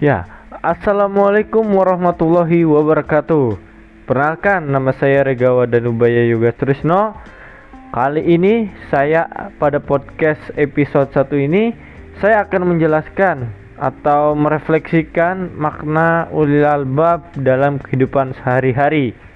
Ya, Assalamualaikum warahmatullahi wabarakatuh. Perkenalkan, nama saya Regawa Danubaya Yoga Trisno. Kali ini saya pada podcast episode 1 ini saya akan menjelaskan atau merefleksikan makna ulil albab dalam kehidupan sehari-hari.